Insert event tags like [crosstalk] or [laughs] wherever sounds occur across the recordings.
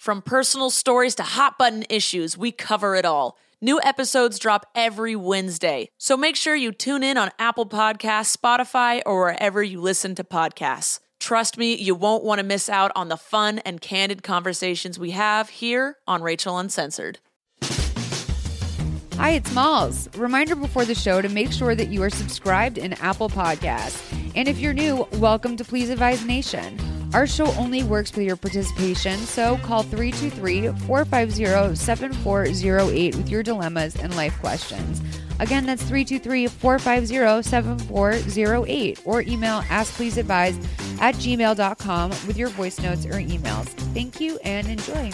From personal stories to hot button issues, we cover it all. New episodes drop every Wednesday, so make sure you tune in on Apple Podcasts, Spotify, or wherever you listen to podcasts. Trust me, you won't want to miss out on the fun and candid conversations we have here on Rachel Uncensored. Hi, it's Malls. Reminder before the show to make sure that you are subscribed in Apple Podcasts. And if you're new, welcome to Please Advise Nation. Our show only works with your participation, so call 323 450 7408 with your dilemmas and life questions. Again, that's 323 450 7408 or email askpleaseadvise at gmail.com with your voice notes or emails. Thank you and enjoy.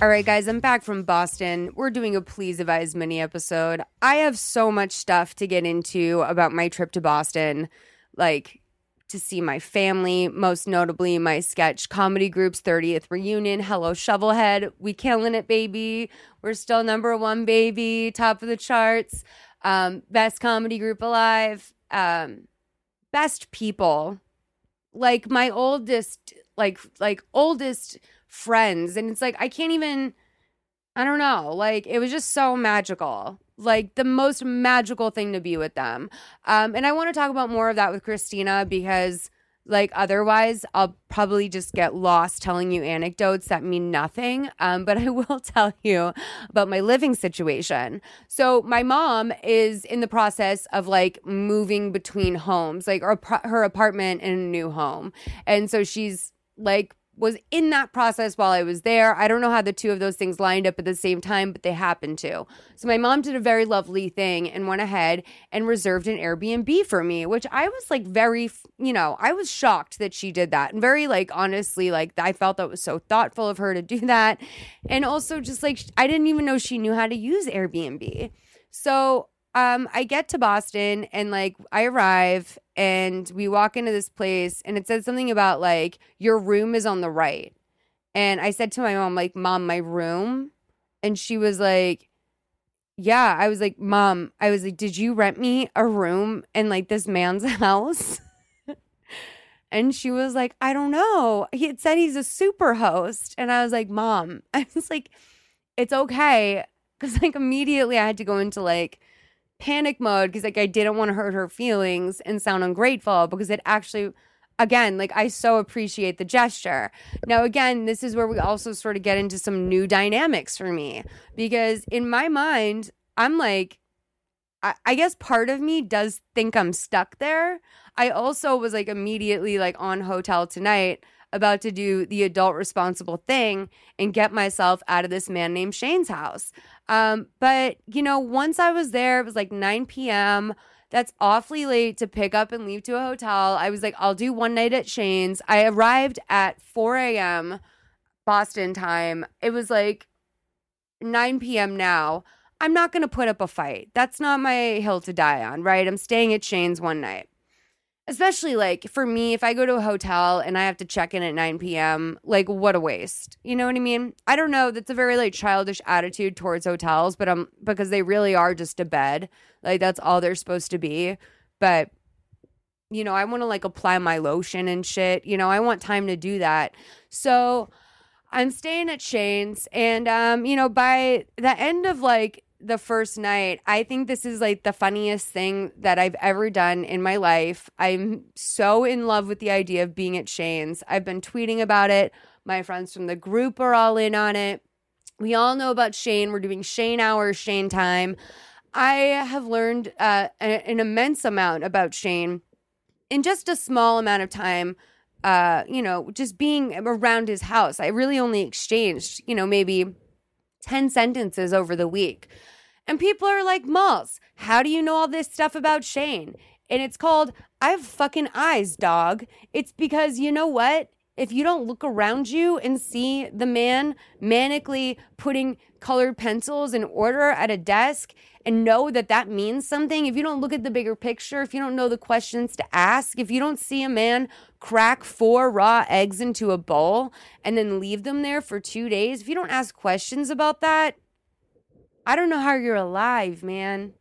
All right, guys, I'm back from Boston. We're doing a Please Advise mini episode. I have so much stuff to get into about my trip to Boston, like to see my family, most notably my sketch comedy group's 30th reunion. Hello, Shovelhead. We killing it, baby. We're still number one, baby. Top of the charts. Um, best comedy group alive. Um, best people. Like my oldest, like like oldest friends. And it's like, I can't even, I don't know. Like, it was just so magical. Like, the most magical thing to be with them. Um, and I want to talk about more of that with Christina because, like, otherwise, I'll probably just get lost telling you anecdotes that mean nothing. Um, but I [laughs] will tell you about my living situation. So, my mom is in the process of like moving between homes, like, her, her apartment and a new home. And so she's like was in that process while I was there. I don't know how the two of those things lined up at the same time, but they happened to. So my mom did a very lovely thing and went ahead and reserved an Airbnb for me, which I was like very, you know, I was shocked that she did that. And very like honestly, like I felt that was so thoughtful of her to do that. And also just like I didn't even know she knew how to use Airbnb. So um, I get to Boston and like I arrive and we walk into this place and it says something about like your room is on the right. And I said to my mom, like, Mom, my room. And she was like, Yeah. I was like, Mom, I was like, Did you rent me a room in like this man's [laughs] house? and she was like, I don't know. He had said he's a super host. And I was like, Mom, [laughs] I was like, It's okay. Cause like immediately I had to go into like, panic mode because like I didn't want to hurt her feelings and sound ungrateful because it actually again like I so appreciate the gesture. Now again, this is where we also sort of get into some new dynamics for me because in my mind, I'm like I, I guess part of me does think I'm stuck there. I also was like immediately like on hotel tonight about to do the adult responsible thing and get myself out of this man named Shane's house. Um, but, you know, once I was there, it was like 9 p.m. That's awfully late to pick up and leave to a hotel. I was like, I'll do one night at Shane's. I arrived at 4 a.m. Boston time. It was like 9 p.m. now. I'm not going to put up a fight. That's not my hill to die on, right? I'm staying at Shane's one night. Especially like for me, if I go to a hotel and I have to check in at 9 p.m., like what a waste. You know what I mean? I don't know. That's a very like childish attitude towards hotels, but um because they really are just a bed. Like that's all they're supposed to be. But you know, I want to like apply my lotion and shit. You know, I want time to do that. So I'm staying at Shane's and um, you know, by the end of like the first night, I think this is like the funniest thing that I've ever done in my life. I'm so in love with the idea of being at Shane's. I've been tweeting about it. My friends from the group are all in on it. We all know about Shane. We're doing Shane hours, Shane time. I have learned uh, an immense amount about Shane in just a small amount of time. Uh, you know, just being around his house. I really only exchanged, you know, maybe 10 sentences over the week. And people are like, Malls, how do you know all this stuff about Shane? And it's called, I have fucking eyes, dog. It's because you know what? If you don't look around you and see the man manically putting colored pencils in order at a desk and know that that means something, if you don't look at the bigger picture, if you don't know the questions to ask, if you don't see a man crack four raw eggs into a bowl and then leave them there for two days, if you don't ask questions about that, I don't know how you're alive, man.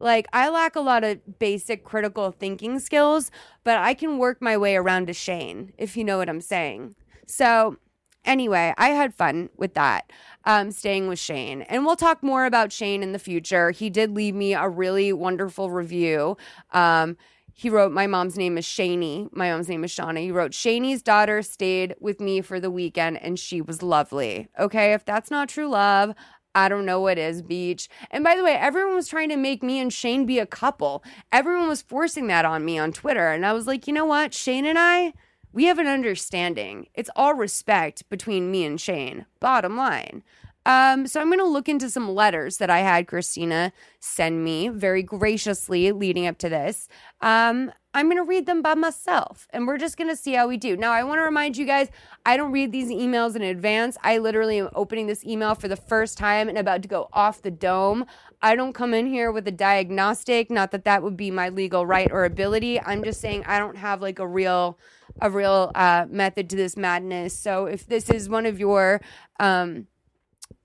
Like, I lack a lot of basic critical thinking skills, but I can work my way around to Shane, if you know what I'm saying. So, anyway, I had fun with that, um, staying with Shane. And we'll talk more about Shane in the future. He did leave me a really wonderful review. Um, he wrote, My mom's name is Shaney. My mom's name is Shauna. He wrote, Shaney's daughter stayed with me for the weekend and she was lovely. Okay, if that's not true love, I don't know what is beach. And by the way, everyone was trying to make me and Shane be a couple. Everyone was forcing that on me on Twitter. And I was like, you know what? Shane and I, we have an understanding. It's all respect between me and Shane. Bottom line. Um, so I'm going to look into some letters that I had Christina send me very graciously leading up to this. Um, I'm going to read them by myself and we're just going to see how we do. Now, I want to remind you guys, I don't read these emails in advance. I literally am opening this email for the first time and about to go off the dome. I don't come in here with a diagnostic, not that that would be my legal right or ability. I'm just saying I don't have like a real a real uh, method to this madness. So if this is one of your um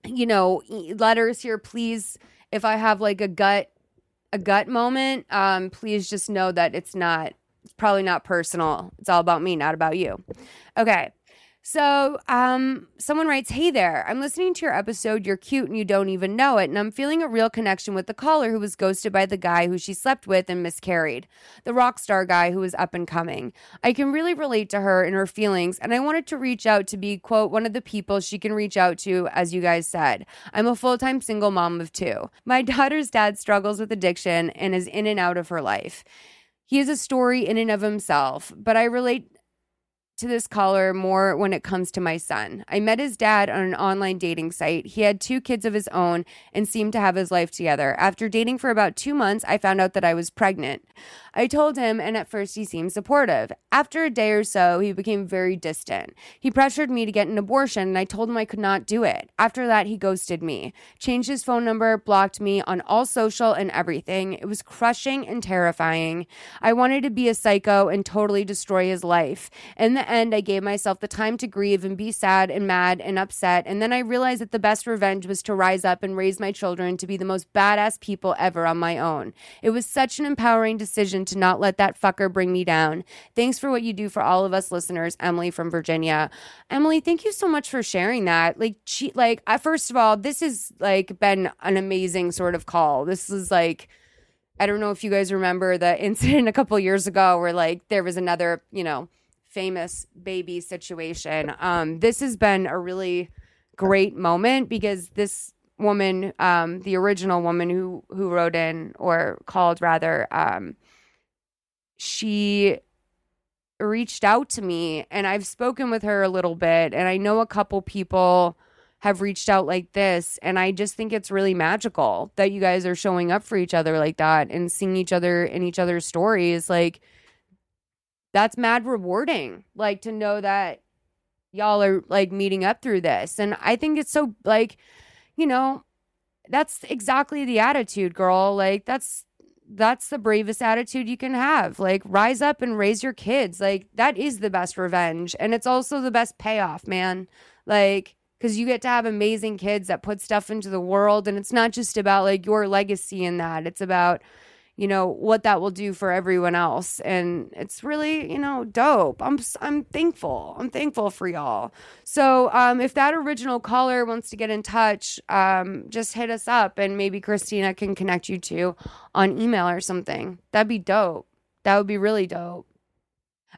you know, letters here, please if I have like a gut a gut moment, um, please just know that it's not, it's probably not personal. It's all about me, not about you. Okay. So, um, someone writes, Hey there, I'm listening to your episode. You're cute and you don't even know it. And I'm feeling a real connection with the caller who was ghosted by the guy who she slept with and miscarried, the rock star guy who was up and coming. I can really relate to her and her feelings. And I wanted to reach out to be, quote, one of the people she can reach out to, as you guys said. I'm a full time single mom of two. My [laughs] daughter's dad struggles with addiction and is in and out of her life. He is a story in and of himself, but I relate to this caller more when it comes to my son. I met his dad on an online dating site. He had two kids of his own and seemed to have his life together. After dating for about two months, I found out that I was pregnant. I told him, and at first he seemed supportive. After a day or so, he became very distant. He pressured me to get an abortion, and I told him I could not do it. After that, he ghosted me, changed his phone number, blocked me on all social and everything. It was crushing and terrifying. I wanted to be a psycho and totally destroy his life. In the end, I gave myself the time to grieve and be sad and mad and upset. And then I realized that the best revenge was to rise up and raise my children to be the most badass people ever on my own. It was such an empowering decision to not let that fucker bring me down. Thanks for what you do for all of us listeners, Emily from Virginia. Emily, thank you so much for sharing that. Like, she, like, I, first of all, this has like been an amazing sort of call. This is like, I don't know if you guys remember the [laughs] incident a couple years ago where like there was another, you know, famous baby situation. Um, this has been a really great moment because this woman, um, the original woman who who wrote in or called rather, um, she reached out to me and I've spoken with her a little bit and I know a couple people have reached out like this and I just think it's really magical that you guys are showing up for each other like that and seeing each other in each other's stories like that's mad rewarding like to know that y'all are like meeting up through this and I think it's so like you know, that's exactly the attitude, girl. Like that's that's the bravest attitude you can have. Like rise up and raise your kids. Like that is the best revenge and it's also the best payoff, man. Like cuz you get to have amazing kids that put stuff into the world and it's not just about like your legacy in that. It's about you know what that will do for everyone else. And it's really you know dope. I'm i'm thankful. I'm thankful for y'all. So um, if that original caller wants to get in touch um, just hit us up and maybe christina can connect you to on email or something. That'd be dope. That would be really dope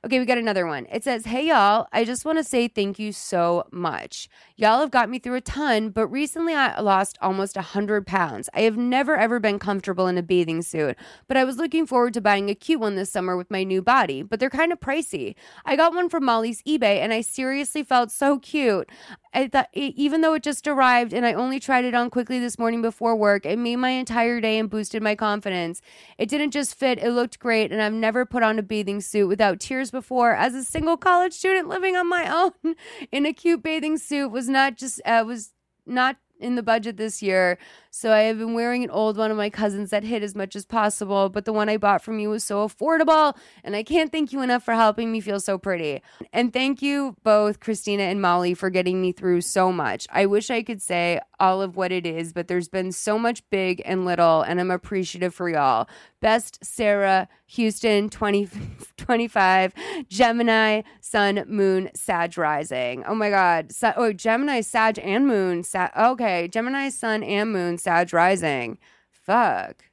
Okay, we got another one. It says, Hey, y'all, I just want to say thank you so much. Y'all have got me through a ton, but recently I lost almost 100 pounds. I have never ever been comfortable in a bathing suit, but I was looking forward to buying a cute one this summer with my new body, but they're kind of pricey. I got one from Molly's eBay and I seriously felt so cute. I thought, even though it just arrived and I only tried it on quickly this morning before work, it made my entire day and boosted my confidence. It didn't just fit, it looked great, and I've never put on a bathing suit without tears before. As a single college student living on my [laughs] own in a cute bathing suit was not just, uh, was not in the budget this year. So I have been wearing an old one of my cousins that hit as much as possible, but the one I bought from you was so affordable. And I can't thank you enough for helping me feel so pretty. And thank you both, Christina and Molly, for getting me through so much. I wish I could say all of what it is, but there's been so much big and little, and I'm appreciative for y'all. Best Sarah Houston 2025 [laughs] Gemini Sun Moon Sag Rising. Oh my God. Sa- oh, Gemini Sag and Moon. Sa- okay. Gemini Sun and Moon Sag Rising. Fuck.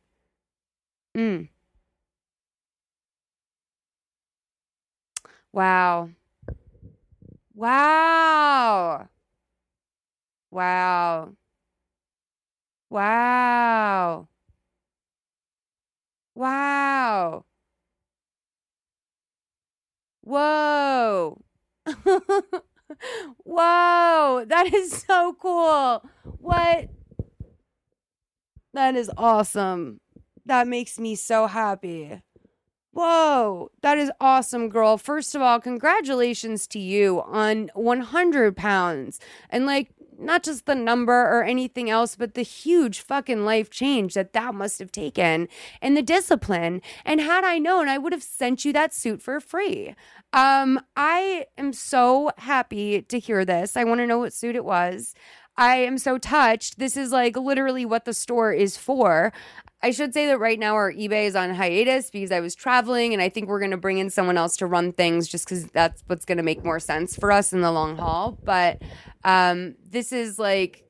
Mm. Wow. Wow. Wow. Wow. Wow. Whoa. [laughs] Whoa. That is so cool. What? That is awesome. That makes me so happy. Whoa, that is awesome, girl. First of all, congratulations to you on 100 pounds. And like, not just the number or anything else, but the huge fucking life change that that must have taken and the discipline. And had I known, I would have sent you that suit for free. Um, I am so happy to hear this. I want to know what suit it was. I am so touched. This is like literally what the store is for. I should say that right now our eBay is on hiatus because I was traveling and I think we're going to bring in someone else to run things just because that's what's going to make more sense for us in the long haul. But um, this is like,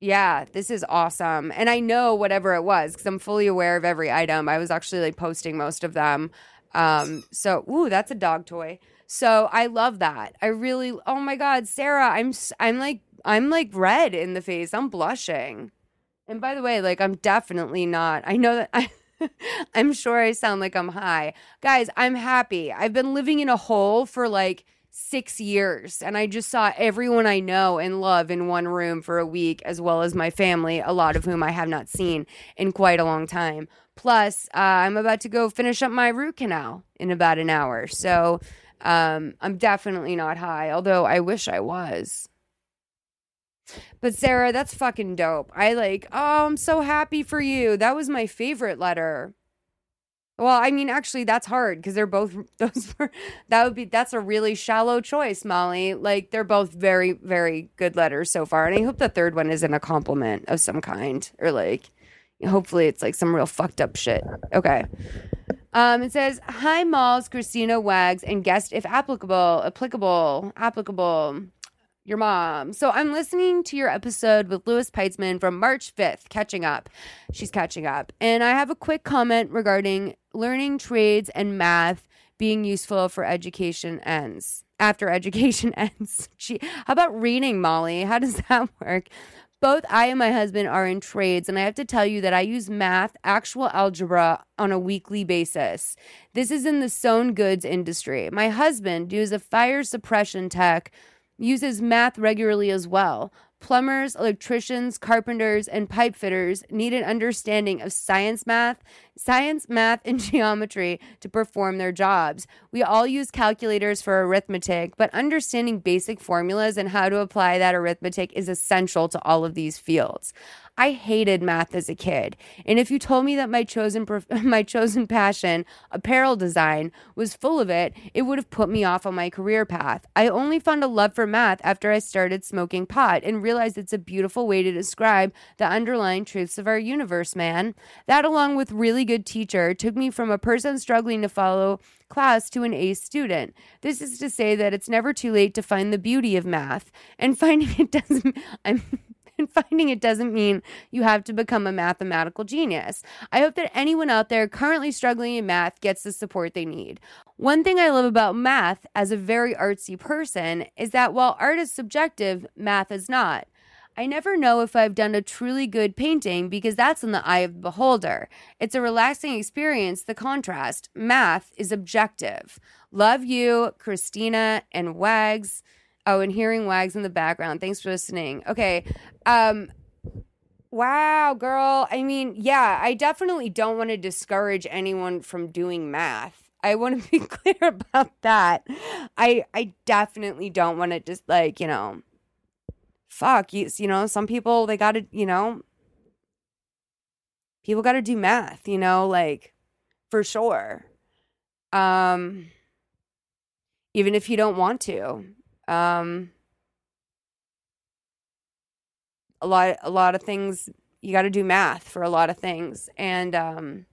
yeah, this is awesome. And I know whatever it was because I'm fully aware of every item. I was actually like posting most of them. Um, so, ooh, that's a dog toy. So I love that. I really, oh my God, Sarah, I'm, I'm like I'm like red in the face. I'm blushing. And by the way, like I'm definitely not. I know that I [laughs] I'm sure I sound like I'm high. Guys, I'm happy. I've been living in a hole for like 6 years and I just saw everyone I know and love in one room for a week as well as my family, a lot of whom I have not seen in quite a long time. Plus, uh, I'm about to go finish up my root canal in about an hour. So, um, I'm definitely not high, although I wish I was. But Sarah, that's fucking dope. I like, oh, I'm so happy for you. That was my favorite letter. Well, I mean, actually, that's hard because they're both [laughs] those. Were, that would be that's a really shallow choice, Molly. Like they're both very, very good letters so far, and I hope the third one isn't a compliment of some kind, or like, hopefully, it's like some real fucked up shit. Okay. Um, it says, "Hi, Malls, Christina Wags, and guest if applicable, applicable, applicable." Your mom. So I'm listening to your episode with Louis Peitzman from March 5th, catching up. She's catching up. And I have a quick comment regarding learning trades and math being useful for education ends. After [laughs] education ends. How about reading, Molly? How does that [laughs] work? Both I and my husband are in trades, and I have to tell you that I use math, actual algebra on a weekly basis. This is in the sewn goods industry. My husband, who is a fire suppression tech, uses math regularly as well. Plumbers, electricians, carpenters, and pipe fitters need an understanding of science math, science, math, and [laughs] geometry to perform their jobs. We all use calculators for arithmetic, but understanding basic formulas and how to apply that arithmetic is essential to all of these fields. I hated math as a kid. And if you told me that my chosen [laughs] my chosen passion, apparel design, was full of it, it would have put me off on my career path. I only found a love for math after I started smoking pot and realized it's a beautiful way to describe the underlying truths of our universe, man. That along with really good teacher took me from a person struggling to follow class to an A student. This is to say that it's never too late to find the beauty of math. And [laughs] finding it doesn't I'm [laughs] and finding it doesn't mean you have to become a mathematical genius. I hope that anyone out there currently struggling in math gets the support they need. One thing I love about math as a very artsy person is that while art is subjective, math is not. I never know if I've done a truly good painting because that's in the eye of the beholder. It's a relaxing experience, the contrast. Math is objective. Love you, Christina and Wags. Oh, and hearing Wags in the background. Thanks for listening. Okay. Um, wow, girl. I mean, yeah, I definitely don't want to discourage anyone from doing math. I want to [laughs] be clear about that. I I definitely don't want to just like, you know, fuck, you, you know, some people they got to, you know, people got to do math, you know, like for sure. Um even if you don't want to. Um, a lot, a lot of things you got to do math for a lot of things, and um,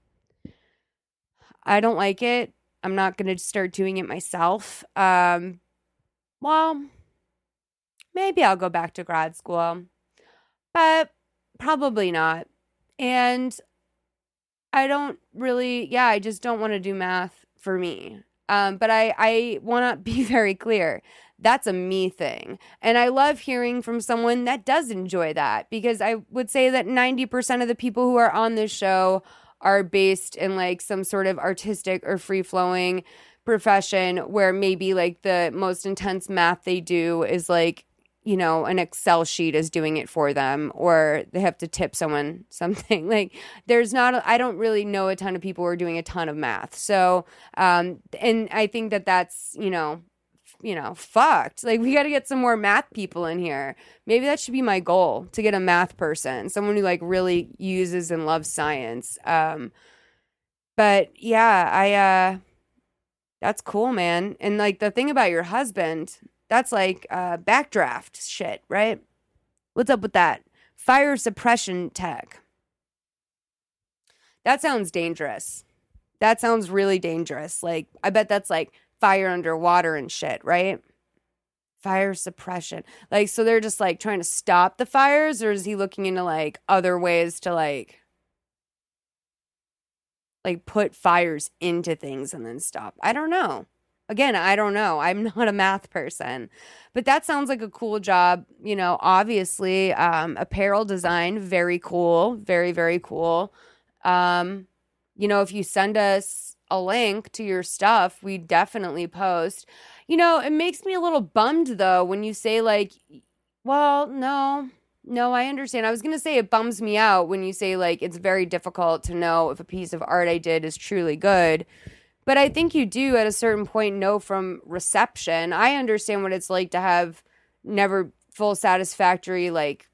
I don't like it. I'm not going to start doing it myself. Um, well, maybe I'll go back to grad school, but probably not. And I don't really, yeah, I just don't want to do math for me. Um, but I, I want to [laughs] be very clear that's a me thing. And I love hearing from someone that does enjoy that because I would say that 90% of the people who are on this show are based in like some sort of artistic or free flowing profession where maybe like the most intense math they do is like you know an excel sheet is doing it for them or they have to tip someone [laughs] something like there's not I don't really know a ton of people who are doing a ton of math so um and i think that that's you know you know, fucked. Like, we got to get some more math people in here. Maybe that should be my goal to get a math person, someone who like really uses and loves science. Um, but yeah, I, uh, that's cool, man. And like the thing about your husband, that's like uh, backdraft shit, right? What's up with that? Fire suppression tech. That sounds dangerous. That sounds really dangerous. Like, I bet that's like fire underwater and shit, right? Fire suppression. Like, so they're just like trying to stop the fires, or is he looking into like other ways to like like put fires into things and then stop? I don't know. Again, I don't know. I'm [laughs] not a math person, but that sounds like a cool job. You know, obviously, um, apparel design, very cool, very very cool. Um, you know, if you send us a link to your stuff, we definitely post. You know, it makes me a little bummed though when you say, like, well, no, no, I understand. I was going to say it bums me out when you say, like, it's very difficult to know if a piece of art I did is truly good. But I think you do at a certain point know from reception. I understand what it's like to have never full satisfactory, like,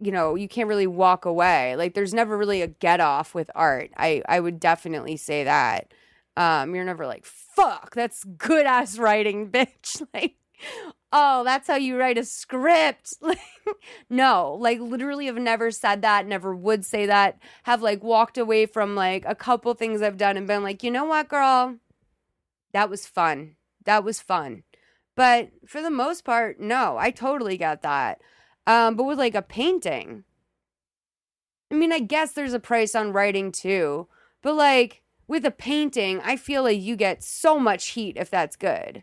you know, you can't really walk away. Like there's never really a get off with art. I I would definitely say that. Um you're never like, "Fuck, that's good ass writing, [laughs] bitch." Like, "Oh, that's how you write a script." [laughs] No, like literally have never said that, never would say that. Have like walked away from like a couple things I've done and been like, "You know what, girl? That was fun. That was fun." But for the most part, no, I totally get that. Um, but with like a painting, I mean, I guess there's a price on writing too, but like with a painting, I feel like you get so much heat if that's good.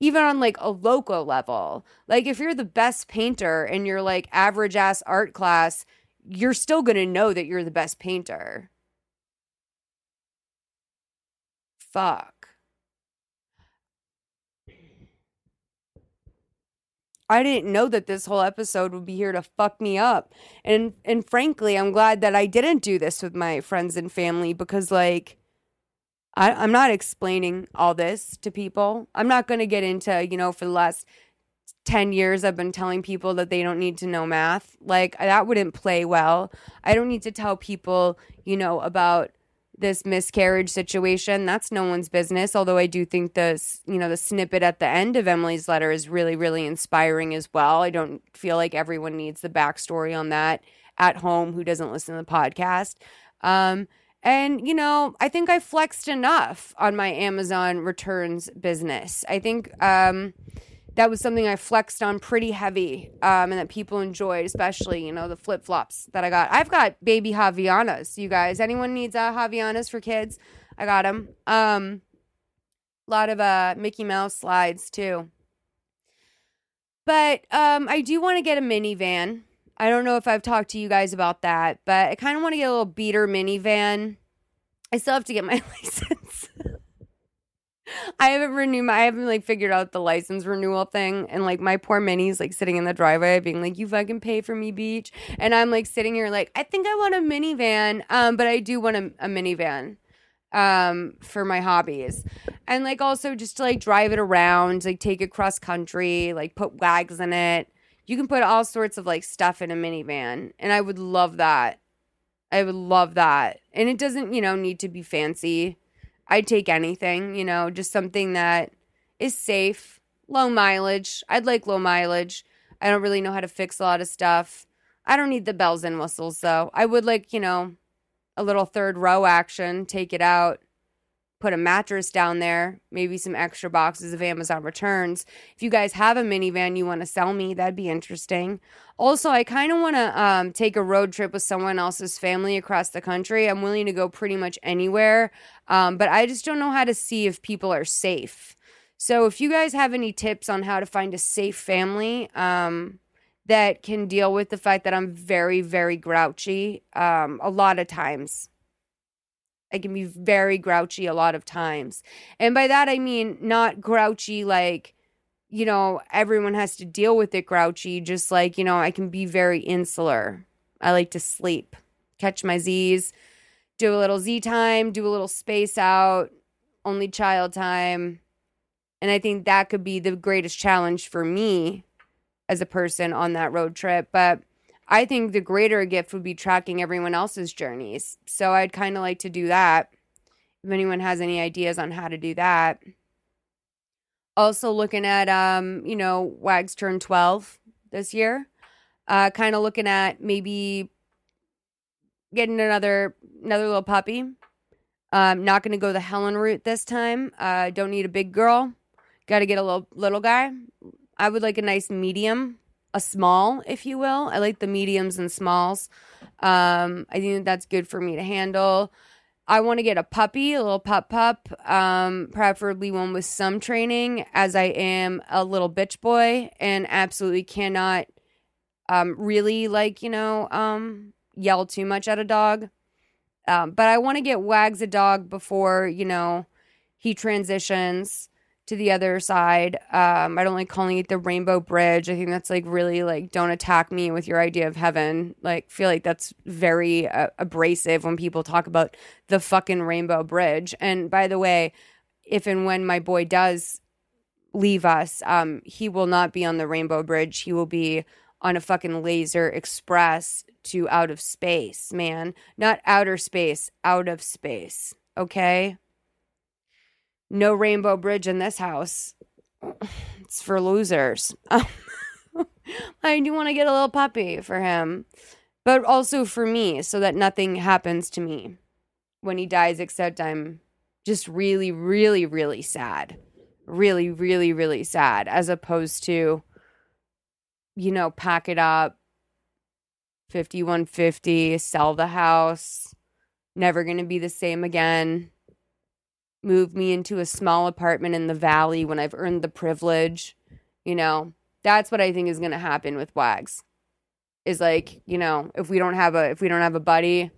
Even on like a local level. Like if you're the best painter in your like average ass art class, you're still going to know that you're the best painter. Fuck. I didn't know that this whole episode would be here to fuck me up. And and frankly, I'm glad that I didn't do this with my friends and family because like I, I'm not explaining all this to people. I'm not gonna get into, you know, for the last 10 years I've been telling people that they don't need to know math. Like that wouldn't play well. I don't need to tell people, you know, about this miscarriage situation. That's no one's business. Although I do think the you know the snippet at the end of Emily's letter is really really inspiring as well. I don't feel like everyone needs the backstory on that at home who doesn't listen to the podcast. Um, and you know, I think I flexed enough on my Amazon returns business. I think um, that was something I flexed on pretty heavy um, and that people enjoyed, especially, you know, the flip flops that I got. I've got baby Havaianas, you guys. Anyone needs uh, Havaianas for kids? I got them. Um, a lot of uh, Mickey Mouse slides too. But um, I do want to get a minivan. I don't know if I've talked to you guys about that, but I kind of want to get a little beater minivan. I still have to get my [laughs] license. I haven't renewed my I haven't like figured out the license renewal thing and like my poor Minnie's like sitting in the driveway being like, You fucking pay for me, beach. And I'm like sitting here like, I think I want a minivan. Um, but I do want a, a minivan um for my hobbies. And like also just to like drive it around, like take it cross country, like put wags in it. You can put all sorts of like stuff in a minivan. And I would love that. I would love that. And it doesn't, you know, need to be fancy I'd take anything, you know, just something that is safe, low mileage. I'd like low mileage. I don't really know how to fix a lot of stuff. I don't need the bells and whistles though. I would like, you know, a little third row action, take it out, put a mattress down there, maybe some extra boxes of Amazon returns. If you guys have a minivan you want to sell me, that'd be interesting. Also, I kind of want to um, take a road trip with someone else's family across the country. I'm willing to go pretty much anywhere, um, but I just don't know how to see if people are safe. So, if you guys have any tips on how to find a safe family, um, that can deal with the fact that I'm very, very grouchy um, a lot of times. I can be very grouchy a lot of times. And by that, I mean not grouchy like, you know, everyone has to deal with it grouchy, just like, you know, I can be very insular. I like to sleep, catch my Z's, do a little Z time, do a little space out, only child time. And I think that could be the greatest challenge for me as a person on that road trip. But I think the greater gift would be tracking everyone else's journeys. So I'd kind of like to do that. If anyone has any ideas on how to do that. Also looking at um, you know, Wags turned 12 this year. Uh kind of looking at maybe getting another another little puppy. Um not going to go the Helen route this time. Uh don't need a big girl. Got to get a little little guy. I would like a nice medium a small, if you will. I like the mediums and smalls. Um, I think that's good for me to handle. I want to get a puppy, a little pup pup, um, preferably one with some training, as I am a little bitch boy and absolutely cannot um, really like, you know, um, yell too much at a dog. Um, but I want to get Wags a dog before, you know, he transitions to the other side. Um, I don't like calling it the rainbow bridge. I think that's like really like don't attack me with your idea of heaven. Like feel like that's very uh, abrasive when people talk about the fucking rainbow bridge. And by the way, if and when my boy does leave us, um, he will not be on the rainbow bridge. He will be on a fucking laser express to out of space, man. Not outer space, out of space. Okay? No rainbow bridge in this house. It's for losers. [laughs] I do want to get a little puppy for him, but also for me so that nothing happens to me when he dies, except I'm just really, really, really sad. Really, really, really sad, as opposed to, you know, pack it up, 5150, sell the house, never going to be the same again move me into a small apartment in the valley when I've earned the privilege. You know, that's what I think is going to happen with Wags. Is like, you know, if we don't have a if we don't have a buddy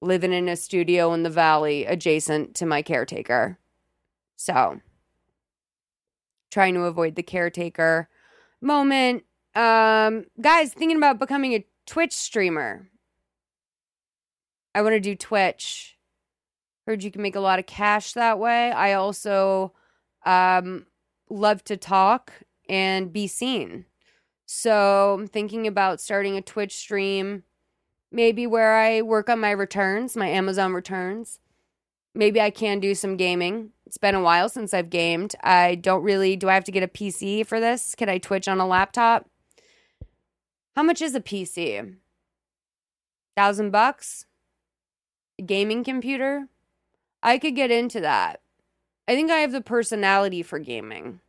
living in a studio in the valley adjacent to my caretaker. So, trying to avoid the caretaker moment. Um, guys, thinking about becoming a Twitch streamer. I want to do Twitch. Heard you can make a lot of cash that way. I also um, love to talk and be seen. So I'm thinking about starting a Twitch stream, maybe where I work on my returns, my Amazon returns. Maybe I can do some gaming. It's been a while since I've gamed. I don't really, do I have to get a PC for this? Can I Twitch on a laptop? How much is a PC? Thousand bucks? Gaming computer? I could get into that. I think I have the personality for gaming.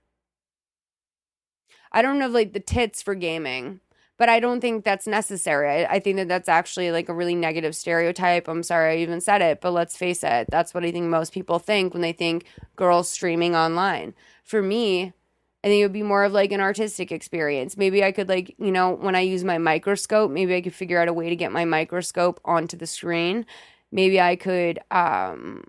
I don't have like the tits for gaming, but I don't think that's necessary. I, I, think that that's actually like a really negative stereotype. I'm sorry I even said it, but let's face it, that's what I think most people think when they think girls streaming online. For me, I think it would be more of like an artistic experience. Maybe I could like, you know, when I use my microscope, maybe I could figure out a way to get my microscope onto the screen. Maybe I could um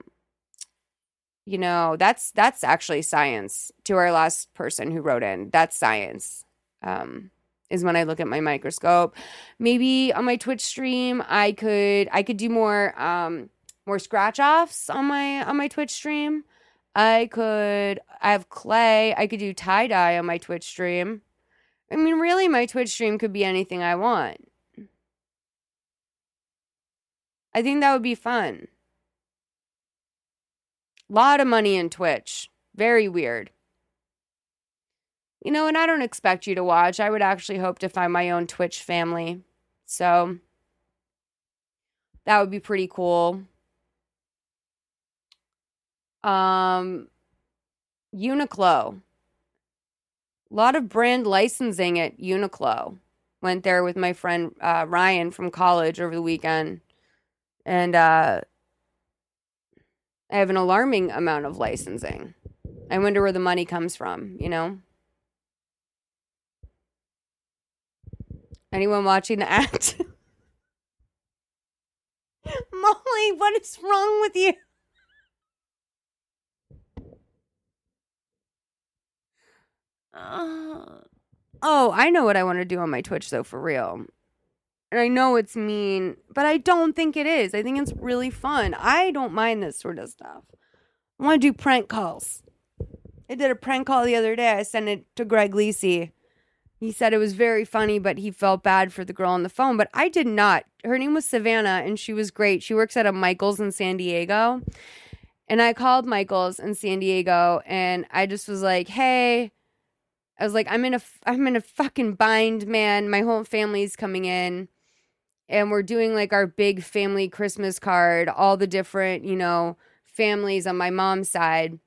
you know that's that's actually science to our last person who wrote in. That's science um is when i look at my microscope. Maybe on my twitch stream i could i could do more um more scratch offs on my on my twitch stream. I could i have clay. I could do tie dye on my twitch stream. I mean really my twitch stream could be anything i want i think that would be fun lot of money in Twitch. Very weird. You know, and I don't expect you to watch. I would actually hope to find my own Twitch family. So that would be pretty cool. Um Uniqlo. A lot of brand licensing at Uniqlo. Went there with my friend uh, Ryan from college over the weekend. And uh I have an alarming amount of licensing. I wonder where the money comes from, you know? Anyone watching the act? [laughs] Molly, what is wrong with you? Uh, oh, I know what I want to do on my Twitch though, for real. And I know it's mean, but I don't think it is. I think it's really fun. I don't mind this sort of stuff. I want to do prank calls. I did a prank call the other day. I sent it to Greg Lisi. He said it was very funny, but he felt bad for the girl on the phone. But I did not. Her name was Savannah, and she was great. She works at a Michaels in San Diego. And I called Michaels in San Diego, and I just was like, "Hey, I was like, I'm in a, I'm in a fucking bind, man. My whole family's coming in and we're doing like our big family Christmas card, all the different, you know, families on my mom's side.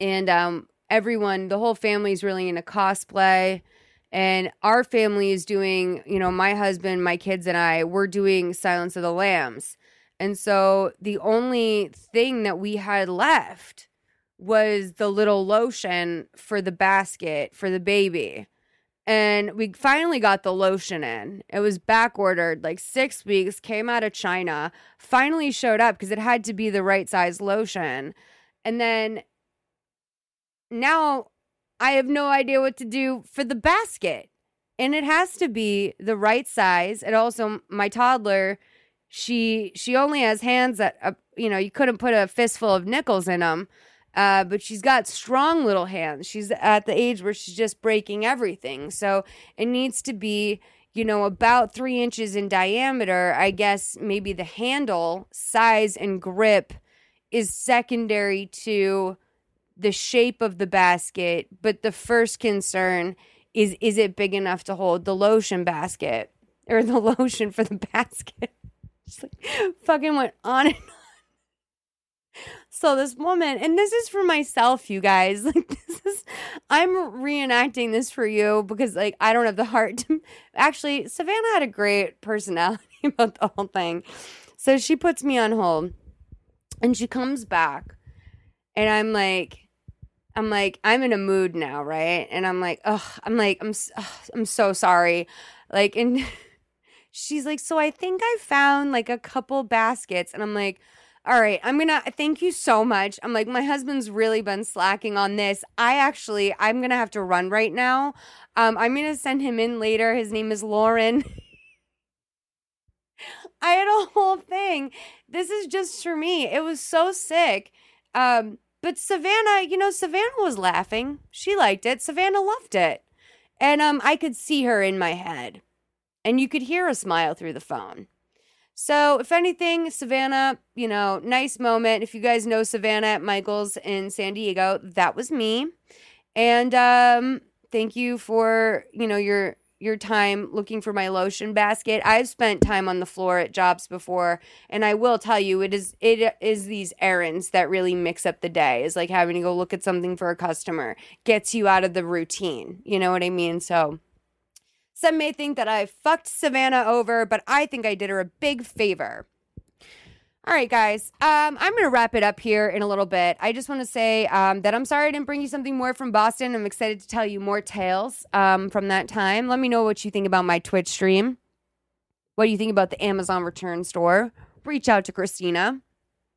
And um, everyone, the whole family is really into cosplay. And our family is doing, you know, my husband, my kids, and I, we're doing Silence of the Lambs. And so the only thing that we had left was the little lotion for the basket for the baby and we finally got the lotion in. It was back ordered like six weeks, came out of China, finally showed up because it had to be the right size lotion. And then now I have no idea what to do for the basket. And it has to be the right size. And also, my toddler, she she only has hands that uh, you know you couldn't put a fistful of nickels in them. Uh, but she's got strong little hands. She's at the age where she's just breaking everything. So it needs to be, you know, about three inches in diameter. I guess maybe the handle size and grip is secondary to the shape of the basket. But the first concern is is it big enough to hold the lotion basket or the [laughs] lotion for the basket? [laughs] Just like fucking went on and on. So this woman, and this is for myself, you guys. [laughs] Like this is, I'm reenacting this for you because like I don't have the heart to. Actually, Savannah had a great personality [laughs] about the whole thing, so she puts me on hold, and she comes back, and I'm like. I'm like, I'm in a mood now, right? And I'm like, oh, I'm like, I'm, ugh, I'm so sorry. Like, and [laughs] she's like, so I think I found like a couple baskets. And I'm like, All right, I'm gonna thank you so much. I'm like, my husband's really been slacking on this. I actually, I'm gonna have to run right now. Um, I'm gonna send him in later. His name is Lauren. [laughs] I had a whole thing. This is just for me. It was so sick. Um, but Savannah, you know, Savannah was laughing. She liked it. Savannah loved it. And um, I could see her in my head. And you could hear a smile through the phone. So, if anything, Savannah, you know, nice moment. If you guys know Savannah at Michael's in San Diego, that was me. And um, thank you for, you know, your your time looking for my lotion basket. I've spent time on the floor at jobs before, and I will tell you, it is it is these errands that really mix up the day. Is like having to go look at something for a customer gets you out of the routine. You know what I mean? So. Some may think that I fucked Savannah over, but I think I did her a big favor. All right, guys. Um, I'm going to wrap it up here in a little bit. I just want to say um, that I'm sorry I didn't bring you something more from Boston. I'm excited to tell you more tales um, from that time. Let me know what you think about my Twitch stream. What do you think about the Amazon return store? Reach out to Christina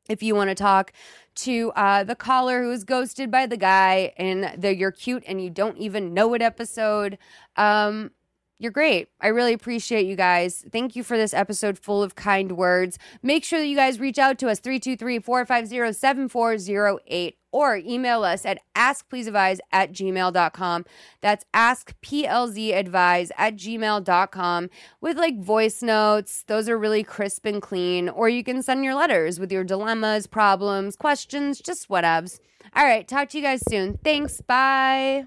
if you want to talk to uh, the caller who was ghosted by the guy in the You're Cute and You Don't Even Know It episode. Um, you're great. I really appreciate you guys. Thank you for this episode full of kind words. Make sure that you guys reach out to us 323 450 7408 or email us at askpleaseadvise at gmail.com. That's askplzadvise at gmail.com with like voice notes. Those are really crisp and clean. Or you can send your letters with your dilemmas, problems, questions, just whatevs. All right. Talk to you guys soon. Thanks. Bye.